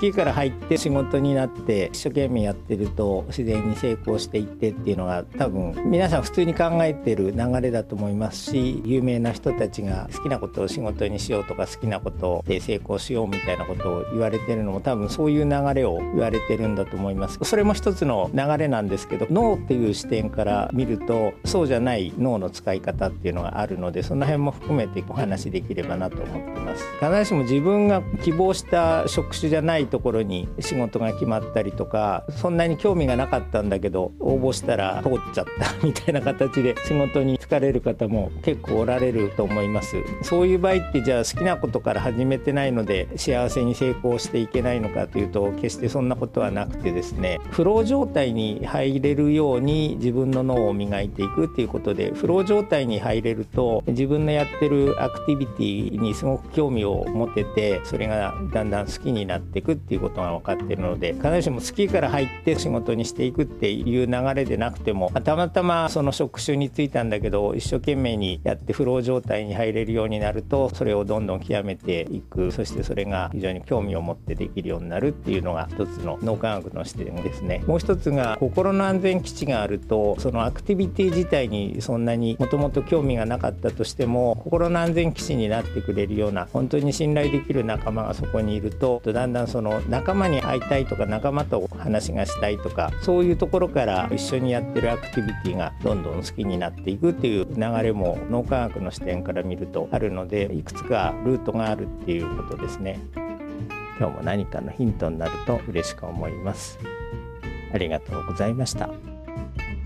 月から入って仕事になって一生懸命やってると自然に成功していってっていうのが多分皆さん普通に考えてる流れだと思いますし有名な人たちが好きなことを仕事にしようとか好きなことで成功しようみたいなことを言われてるのも多分そういう流れを言われてるんだと思います。それも一つの流れなんですけど脳っていう視点から見るとそうじゃない脳の使い方っていうのがあるのでその辺も含めてお話しできればなと思ってます。必ずしも自分が希望した職種じゃないところに仕事が決まったりとかそんなに興味がなかったんだけど応募したら通っちゃったみたいな形で仕事に疲れる方も結構おられると思います。そういう場合ってじゃあ好きなことから始めてないので幸せに成功していけないのかというと決してそんなことはなくてですね。フロー状態に入れるように自分の脳を磨いていくっていうことでフロー状態に入れると自分のやってるアクティビティにすごく興味を持ててそれがだんだん好きになっていくっていうことが分かってるので必ずしも好きから入って仕事にしていくっていう流れでなくてもたまたまその職種に就いたんだけど一生懸命にやってフロー状態に入れるようになるとそれをどんどん極めていく。そしてそれが非常に興味を持ってできるようになるっていうのが一つの脳科学の視点ですね。もう一つが心の安全基地があるとそのアクティビティ自体にそんなにもともと興味がなかったとしても心の安全基地になってくれるような本当に信頼できる仲間がそこにいるとだんだんそのの仲間に会いたいとか仲間と話がしたいとかそういうところから一緒にやってるアクティビティがどんどん好きになっていくっていう流れも脳科学の視点から見るとあるのでいくつかルートがあるっていうことですね。今日も何かのヒントになると嬉しく思います。ありがとうございました。